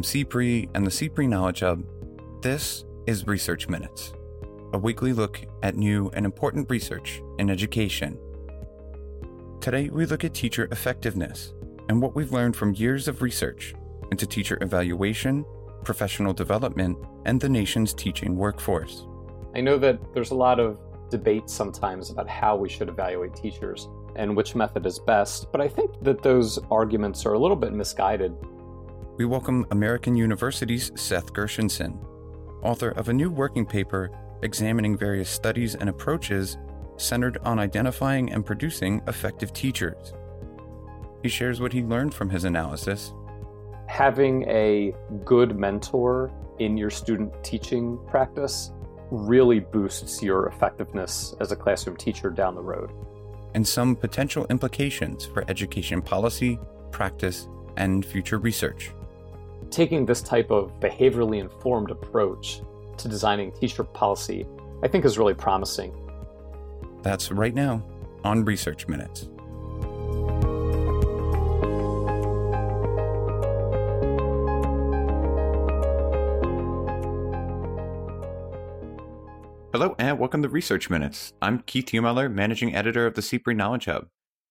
From CPRE and the CPRE Knowledge Hub, this is Research Minutes, a weekly look at new and important research in education. Today, we look at teacher effectiveness and what we've learned from years of research into teacher evaluation, professional development, and the nation's teaching workforce. I know that there's a lot of debate sometimes about how we should evaluate teachers and which method is best, but I think that those arguments are a little bit misguided. We welcome American University's Seth Gershenson, author of a new working paper examining various studies and approaches centered on identifying and producing effective teachers. He shares what he learned from his analysis. Having a good mentor in your student teaching practice really boosts your effectiveness as a classroom teacher down the road. And some potential implications for education policy, practice, and future research. Taking this type of behaviorally informed approach to designing teacher policy, I think is really promising. That's right now on Research Minutes. Hello and welcome to Research Minutes. I'm Keith Heumiller, Managing Editor of the CPRE Knowledge Hub.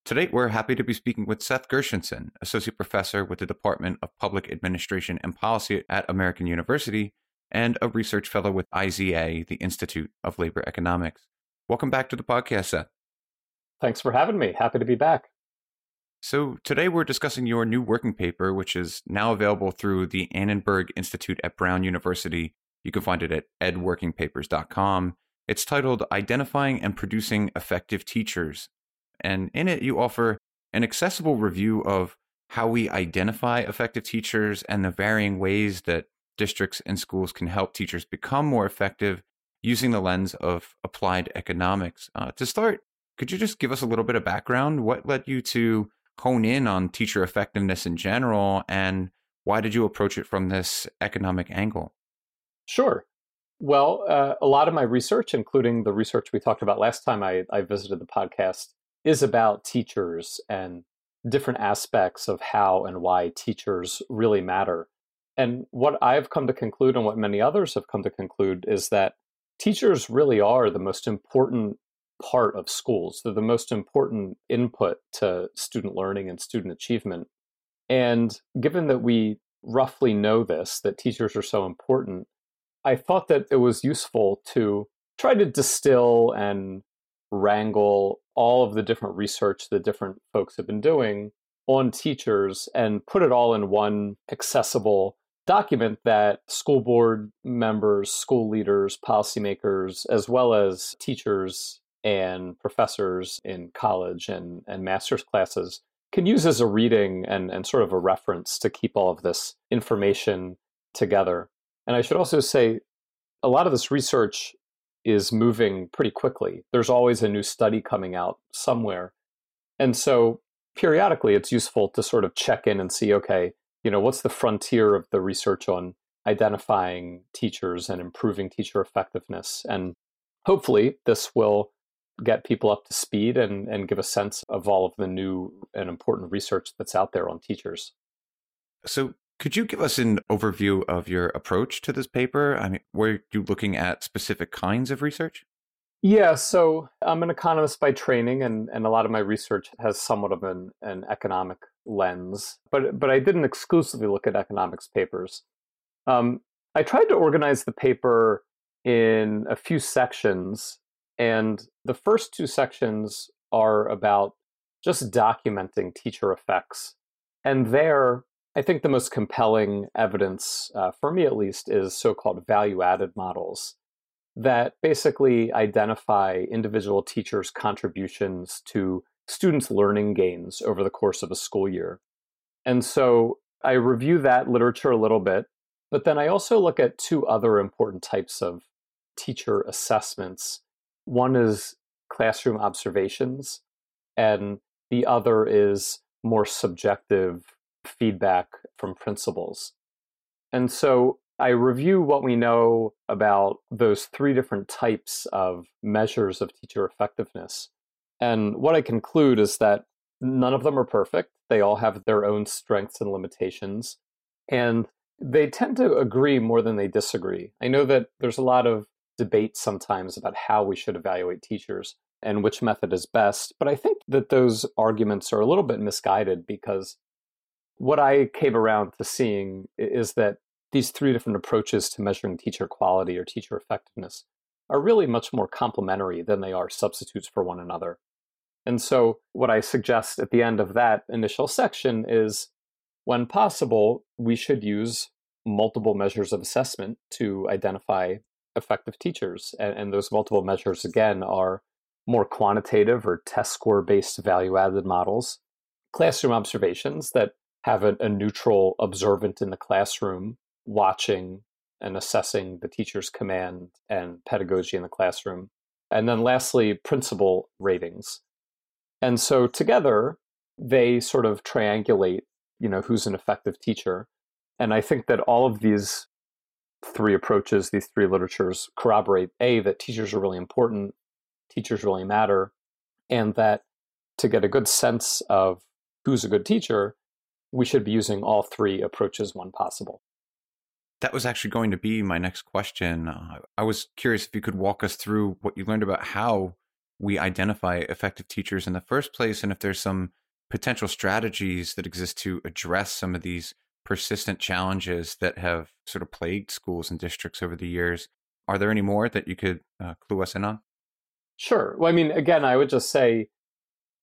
Today, we're happy to be speaking with Seth Gershenson, Associate Professor with the Department of Public Administration and Policy at American University and a Research Fellow with IZA, the Institute of Labor Economics. Welcome back to the podcast, Seth. Thanks for having me. Happy to be back. So, today we're discussing your new working paper, which is now available through the Annenberg Institute at Brown University you can find it at edworkingpapers.com. It's titled Identifying and Producing Effective Teachers. And in it, you offer an accessible review of how we identify effective teachers and the varying ways that districts and schools can help teachers become more effective using the lens of applied economics. Uh, to start, could you just give us a little bit of background? What led you to hone in on teacher effectiveness in general, and why did you approach it from this economic angle? Sure. Well, uh, a lot of my research, including the research we talked about last time I, I visited the podcast, is about teachers and different aspects of how and why teachers really matter. And what I've come to conclude, and what many others have come to conclude, is that teachers really are the most important part of schools. They're the most important input to student learning and student achievement. And given that we roughly know this, that teachers are so important, I thought that it was useful to try to distill and wrangle all of the different research that different folks have been doing on teachers and put it all in one accessible document that school board members, school leaders, policymakers, as well as teachers and professors in college and, and master's classes can use as a reading and, and sort of a reference to keep all of this information together. And I should also say, a lot of this research is moving pretty quickly. There's always a new study coming out somewhere. And so periodically it's useful to sort of check in and see okay, you know, what's the frontier of the research on identifying teachers and improving teacher effectiveness? And hopefully this will get people up to speed and, and give a sense of all of the new and important research that's out there on teachers. So, could you give us an overview of your approach to this paper? I mean, were you looking at specific kinds of research? Yeah, so I'm an economist by training, and, and a lot of my research has somewhat of an, an economic lens, but, but I didn't exclusively look at economics papers. Um, I tried to organize the paper in a few sections, and the first two sections are about just documenting teacher effects. And there, I think the most compelling evidence, uh, for me at least, is so called value added models that basically identify individual teachers' contributions to students' learning gains over the course of a school year. And so I review that literature a little bit, but then I also look at two other important types of teacher assessments. One is classroom observations, and the other is more subjective feedback from principals. And so I review what we know about those three different types of measures of teacher effectiveness. And what I conclude is that none of them are perfect. They all have their own strengths and limitations. And They tend to agree more than they disagree. I know that there's a lot of debate sometimes about how we should evaluate teachers and which method is best, but I think that those arguments are a little bit misguided because what I came around to seeing is that these three different approaches to measuring teacher quality or teacher effectiveness are really much more complementary than they are substitutes for one another. And so, what I suggest at the end of that initial section is when possible, we should use multiple measures of assessment to identify effective teachers. And, and those multiple measures, again, are more quantitative or test score based value added models, classroom observations that have a, a neutral observant in the classroom watching and assessing the teacher's command and pedagogy in the classroom. And then lastly, principal ratings. And so together, they sort of triangulate, you know, who's an effective teacher. And I think that all of these three approaches, these three literatures corroborate A, that teachers are really important, teachers really matter, and that to get a good sense of who's a good teacher, we should be using all three approaches when possible. That was actually going to be my next question. Uh, I was curious if you could walk us through what you learned about how we identify effective teachers in the first place and if there's some potential strategies that exist to address some of these persistent challenges that have sort of plagued schools and districts over the years. Are there any more that you could uh, clue us in on? Sure. Well, I mean, again, I would just say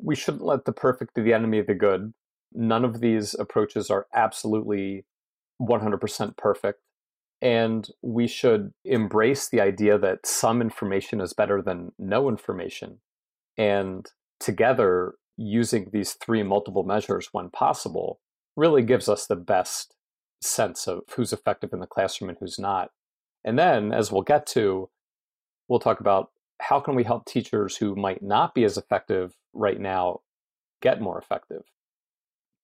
we shouldn't let the perfect be the enemy of the good. None of these approaches are absolutely 100% perfect. And we should embrace the idea that some information is better than no information. And together, using these three multiple measures when possible really gives us the best sense of who's effective in the classroom and who's not. And then, as we'll get to, we'll talk about how can we help teachers who might not be as effective right now get more effective.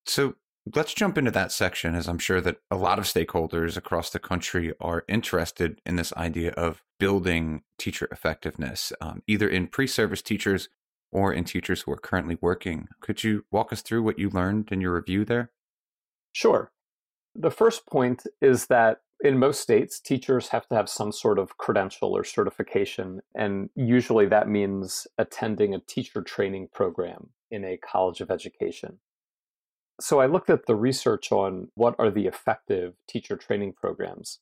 So, Let's jump into that section, as I'm sure that a lot of stakeholders across the country are interested in this idea of building teacher effectiveness, um, either in pre service teachers or in teachers who are currently working. Could you walk us through what you learned in your review there? Sure. The first point is that in most states, teachers have to have some sort of credential or certification, and usually that means attending a teacher training program in a college of education. So I looked at the research on what are the effective teacher training programs.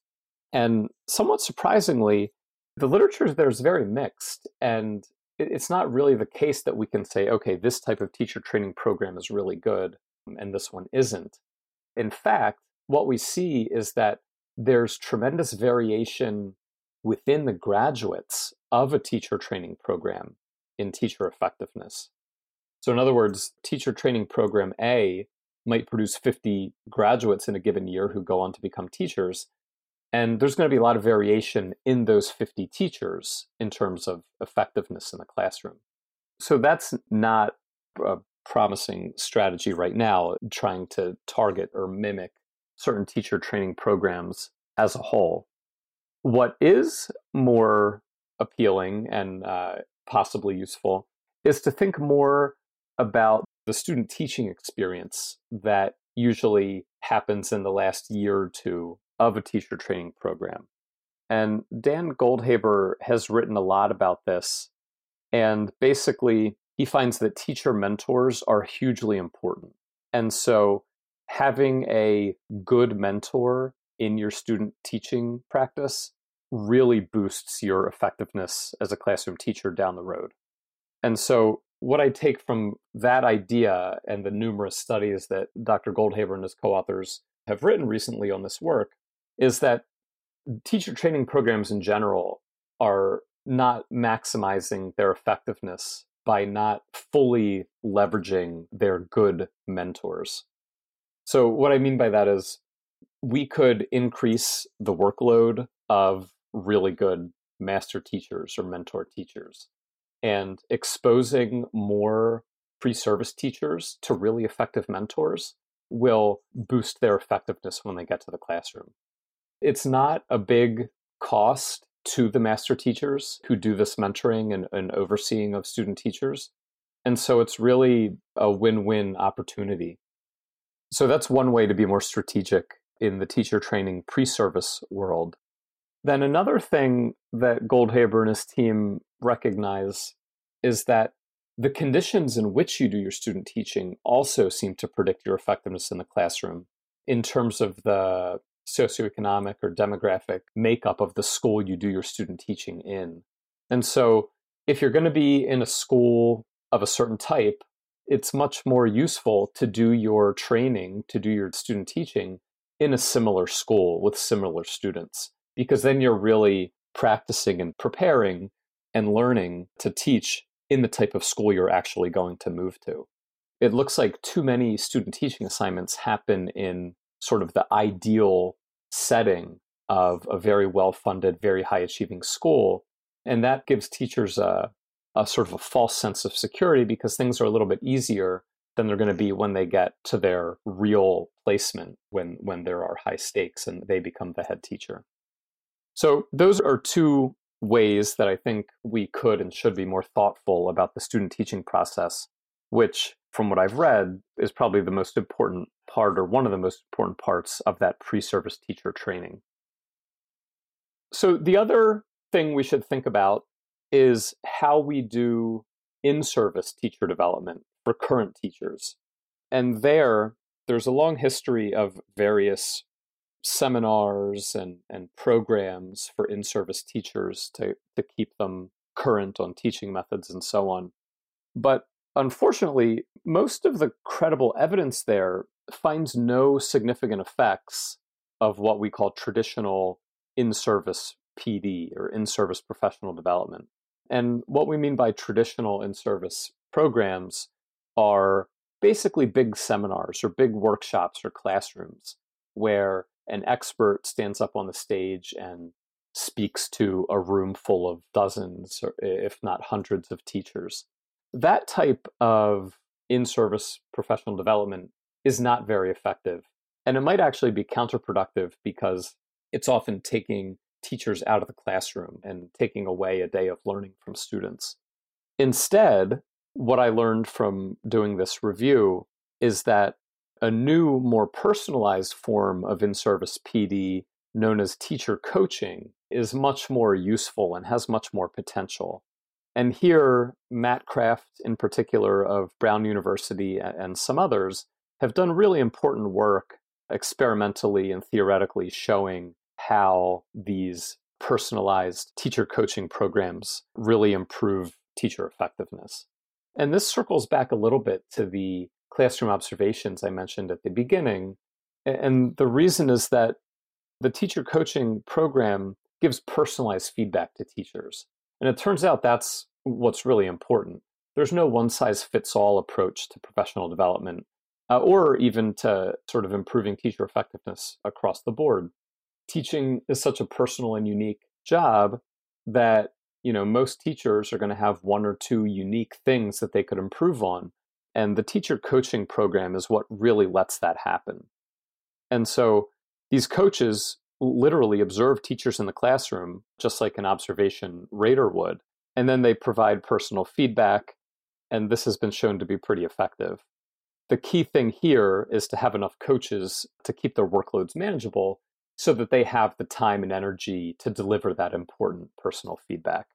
And somewhat surprisingly, the literature there is very mixed. And it's not really the case that we can say, okay, this type of teacher training program is really good and this one isn't. In fact, what we see is that there's tremendous variation within the graduates of a teacher training program in teacher effectiveness. So, in other words, teacher training program A might produce 50 graduates in a given year who go on to become teachers. And there's going to be a lot of variation in those 50 teachers in terms of effectiveness in the classroom. So that's not a promising strategy right now, trying to target or mimic certain teacher training programs as a whole. What is more appealing and uh, possibly useful is to think more about the student teaching experience that usually happens in the last year or two of a teacher training program. And Dan Goldhaber has written a lot about this. And basically, he finds that teacher mentors are hugely important. And so, having a good mentor in your student teaching practice really boosts your effectiveness as a classroom teacher down the road. And so, what I take from that idea and the numerous studies that Dr. Goldhaber and his co authors have written recently on this work is that teacher training programs in general are not maximizing their effectiveness by not fully leveraging their good mentors. So, what I mean by that is we could increase the workload of really good master teachers or mentor teachers and exposing more pre service teachers to really effective mentors will boost their effectiveness when they get to the classroom. It's not a big cost to the master teachers who do this mentoring and, and overseeing of student teachers. And so it's really a win win opportunity. So that's one way to be more strategic in the teacher training pre service world. Then another thing that Goldhaber and his team recognize is that the conditions in which you do your student teaching also seem to predict your effectiveness in the classroom in terms of the socioeconomic or demographic makeup of the school you do your student teaching in. And so, if you're going to be in a school of a certain type, it's much more useful to do your training, to do your student teaching in a similar school with similar students, because then you're really practicing and preparing and learning to teach in the type of school you're actually going to move to. It looks like too many student teaching assignments happen in sort of the ideal setting of a very well funded, very high achieving school. And that gives teachers a, a sort of a false sense of security because things are a little bit easier than they're going to be when they get to their real placement when when there are high stakes and they become the head teacher. So those are two ways that I think we could and should be more thoughtful about the student teaching process, which from what I've read is probably the most important part or one of the most important parts of that pre-service teacher training. So the other thing we should think about is how we do in service teacher development for current teachers. And there, there's a long history of various seminars and, and programs for in service teachers to, to keep them current on teaching methods and so on. But unfortunately, most of the credible evidence there finds no significant effects of what we call traditional in service PD or in service professional development. And what we mean by traditional in service programs are basically big seminars or big workshops or classrooms where an expert stands up on the stage and speaks to a room full of dozens, or if not hundreds, of teachers. That type of in service professional development is not very effective. And it might actually be counterproductive because it's often taking teachers out of the classroom and taking away a day of learning from students. Instead, what I learned from doing this review is that a new, more personalized form of in service PD known as teacher coaching is much more useful and has much more potential. And here, Matt Kraft, in particular, of Brown University and some others, have done really important work experimentally and theoretically showing how these personalized teacher coaching programs really improve teacher effectiveness. And this circles back a little bit to the classroom observations I mentioned at the beginning. And the reason is that the teacher coaching program gives personalized feedback to teachers. And it turns out that's what's really important. There's no one size fits all approach to professional development uh, or even to sort of improving teacher effectiveness across the board. Teaching is such a personal and unique job that you know most teachers are going to have one or two unique things that they could improve on and the teacher coaching program is what really lets that happen. And so these coaches literally observe teachers in the classroom, just like an observation rater would, and then they provide personal feedback. And this has been shown to be pretty effective. The key thing here is to have enough coaches to keep their workloads manageable so that they have the time and energy to deliver that important personal feedback.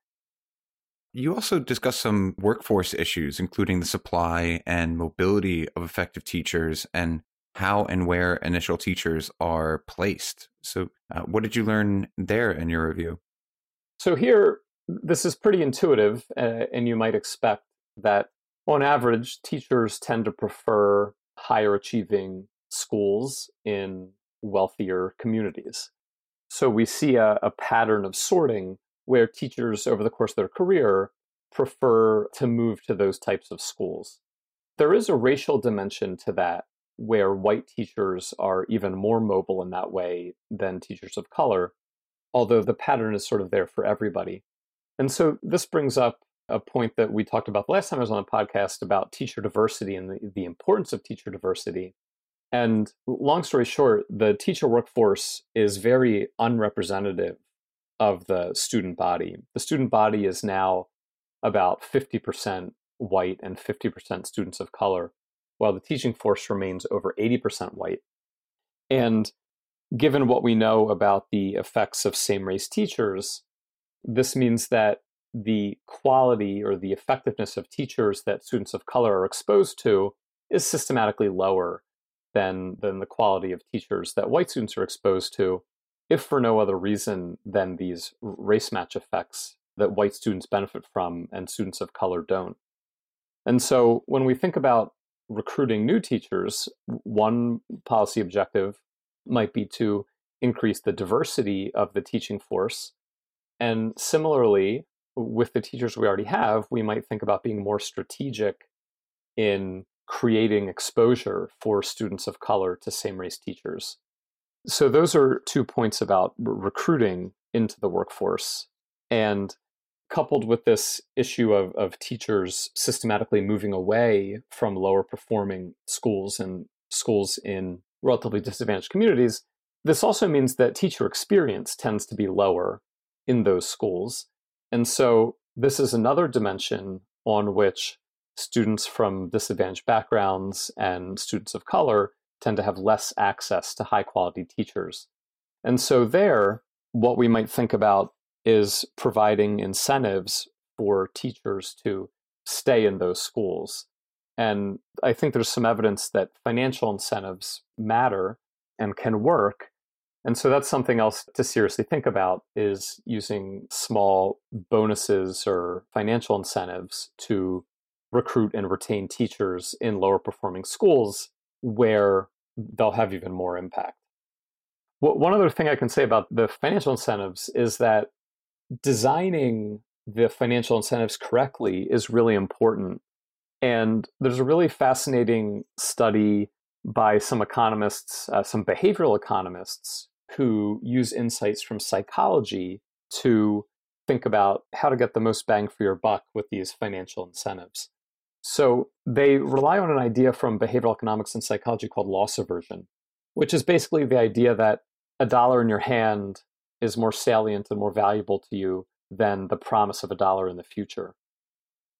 You also discussed some workforce issues, including the supply and mobility of effective teachers and how and where initial teachers are placed. So, uh, what did you learn there in your review? So, here, this is pretty intuitive, uh, and you might expect that on average, teachers tend to prefer higher achieving schools in wealthier communities. So, we see a, a pattern of sorting where teachers over the course of their career prefer to move to those types of schools. There is a racial dimension to that where white teachers are even more mobile in that way than teachers of color, although the pattern is sort of there for everybody. And so this brings up a point that we talked about the last time I was on a podcast about teacher diversity and the, the importance of teacher diversity. And long story short, the teacher workforce is very unrepresentative of the student body. The student body is now about 50% white and 50% students of color, while the teaching force remains over 80% white. And given what we know about the effects of same race teachers, this means that the quality or the effectiveness of teachers that students of color are exposed to is systematically lower than, than the quality of teachers that white students are exposed to, if for no other reason than these race match effects that white students benefit from and students of color don't. And so when we think about recruiting new teachers, one policy objective might be to increase the diversity of the teaching force. And similarly, with the teachers we already have, we might think about being more strategic in creating exposure for students of color to same race teachers. So, those are two points about recruiting into the workforce. And coupled with this issue of, of teachers systematically moving away from lower performing schools and schools in relatively disadvantaged communities, this also means that teacher experience tends to be lower in those schools. And so this is another dimension on which students from disadvantaged backgrounds and students of color tend to have less access to high quality teachers. And so, there, what we might think about is providing incentives for teachers to stay in those schools. And I think there's some evidence that financial incentives matter and can work and so that's something else to seriously think about is using small bonuses or financial incentives to recruit and retain teachers in lower performing schools where they'll have even more impact. One other thing I can say about the financial incentives is that designing the financial incentives correctly is really important. And there's a really fascinating study by some economists, uh, some behavioral economists, who use insights from psychology to think about how to get the most bang for your buck with these financial incentives. So they rely on an idea from behavioral economics and psychology called loss aversion, which is basically the idea that a dollar in your hand is more salient and more valuable to you than the promise of a dollar in the future.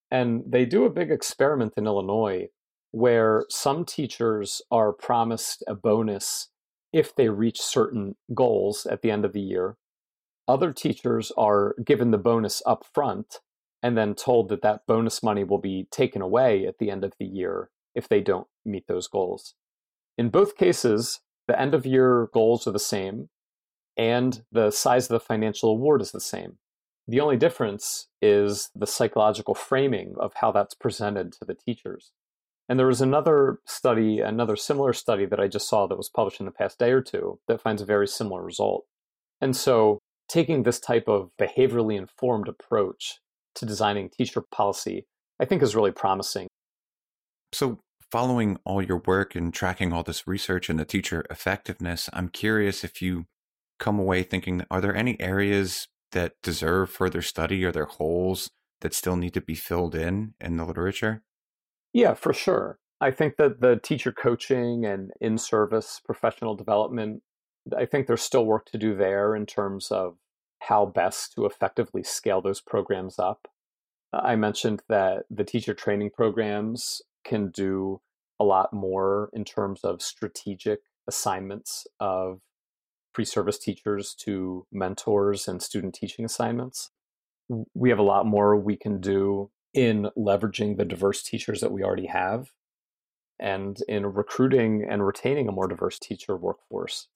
And they do a big experiment in Illinois where some teachers are promised a bonus if they reach certain goals at the end of the year. Other teachers are given the bonus up front and then told that that bonus money will be taken away at the end of the year if they don't meet those goals. In both cases, the end of year goals are the same and the size of the financial award is the same. The only difference is the psychological framing of how that's presented to the teachers. And there was another study, another similar study that I just saw that was published in the past day or two that finds a very similar result. And so, taking this type of behaviorally informed approach to designing teacher policy, I think is really promising. So, following all your work and tracking all this research into teacher effectiveness, I'm curious if you come away thinking are there any areas that deserve further study? Are there holes that still need to be filled in in the literature? Yeah, for sure. I think that the teacher coaching and in service professional development, I think there's still work to do there in terms of how best to effectively scale those programs up. I mentioned that the teacher training programs can do a lot more in terms of strategic assignments of pre service teachers to mentors and student teaching assignments. We have a lot more we can do in leveraging the diverse teachers that we already have and in recruiting and retaining a more diverse teacher workforce.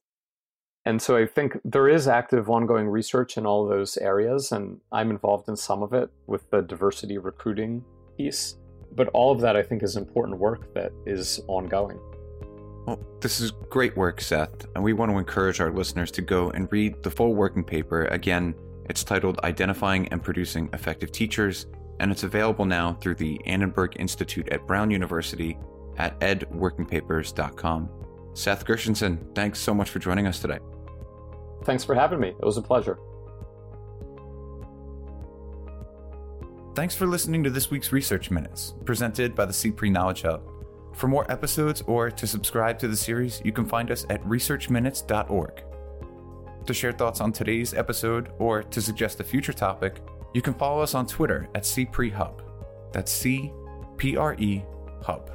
And so I think there is active ongoing research in all those areas, and I'm involved in some of it with the diversity recruiting piece. But all of that I think is important work that is ongoing. Well, this is great work, Seth, and we want to encourage our listeners to go and read the full working paper. Again, it's titled Identifying and Producing Effective Teachers and it's available now through the Annenberg Institute at Brown University at edworkingpapers.com. Seth Gershenson, thanks so much for joining us today. Thanks for having me. It was a pleasure. Thanks for listening to this week's Research Minutes, presented by the CPRE Knowledge Hub. For more episodes or to subscribe to the series, you can find us at researchminutes.org. To share thoughts on today's episode or to suggest a future topic, you can follow us on Twitter at CPRE Hub. That's C P R E Hub.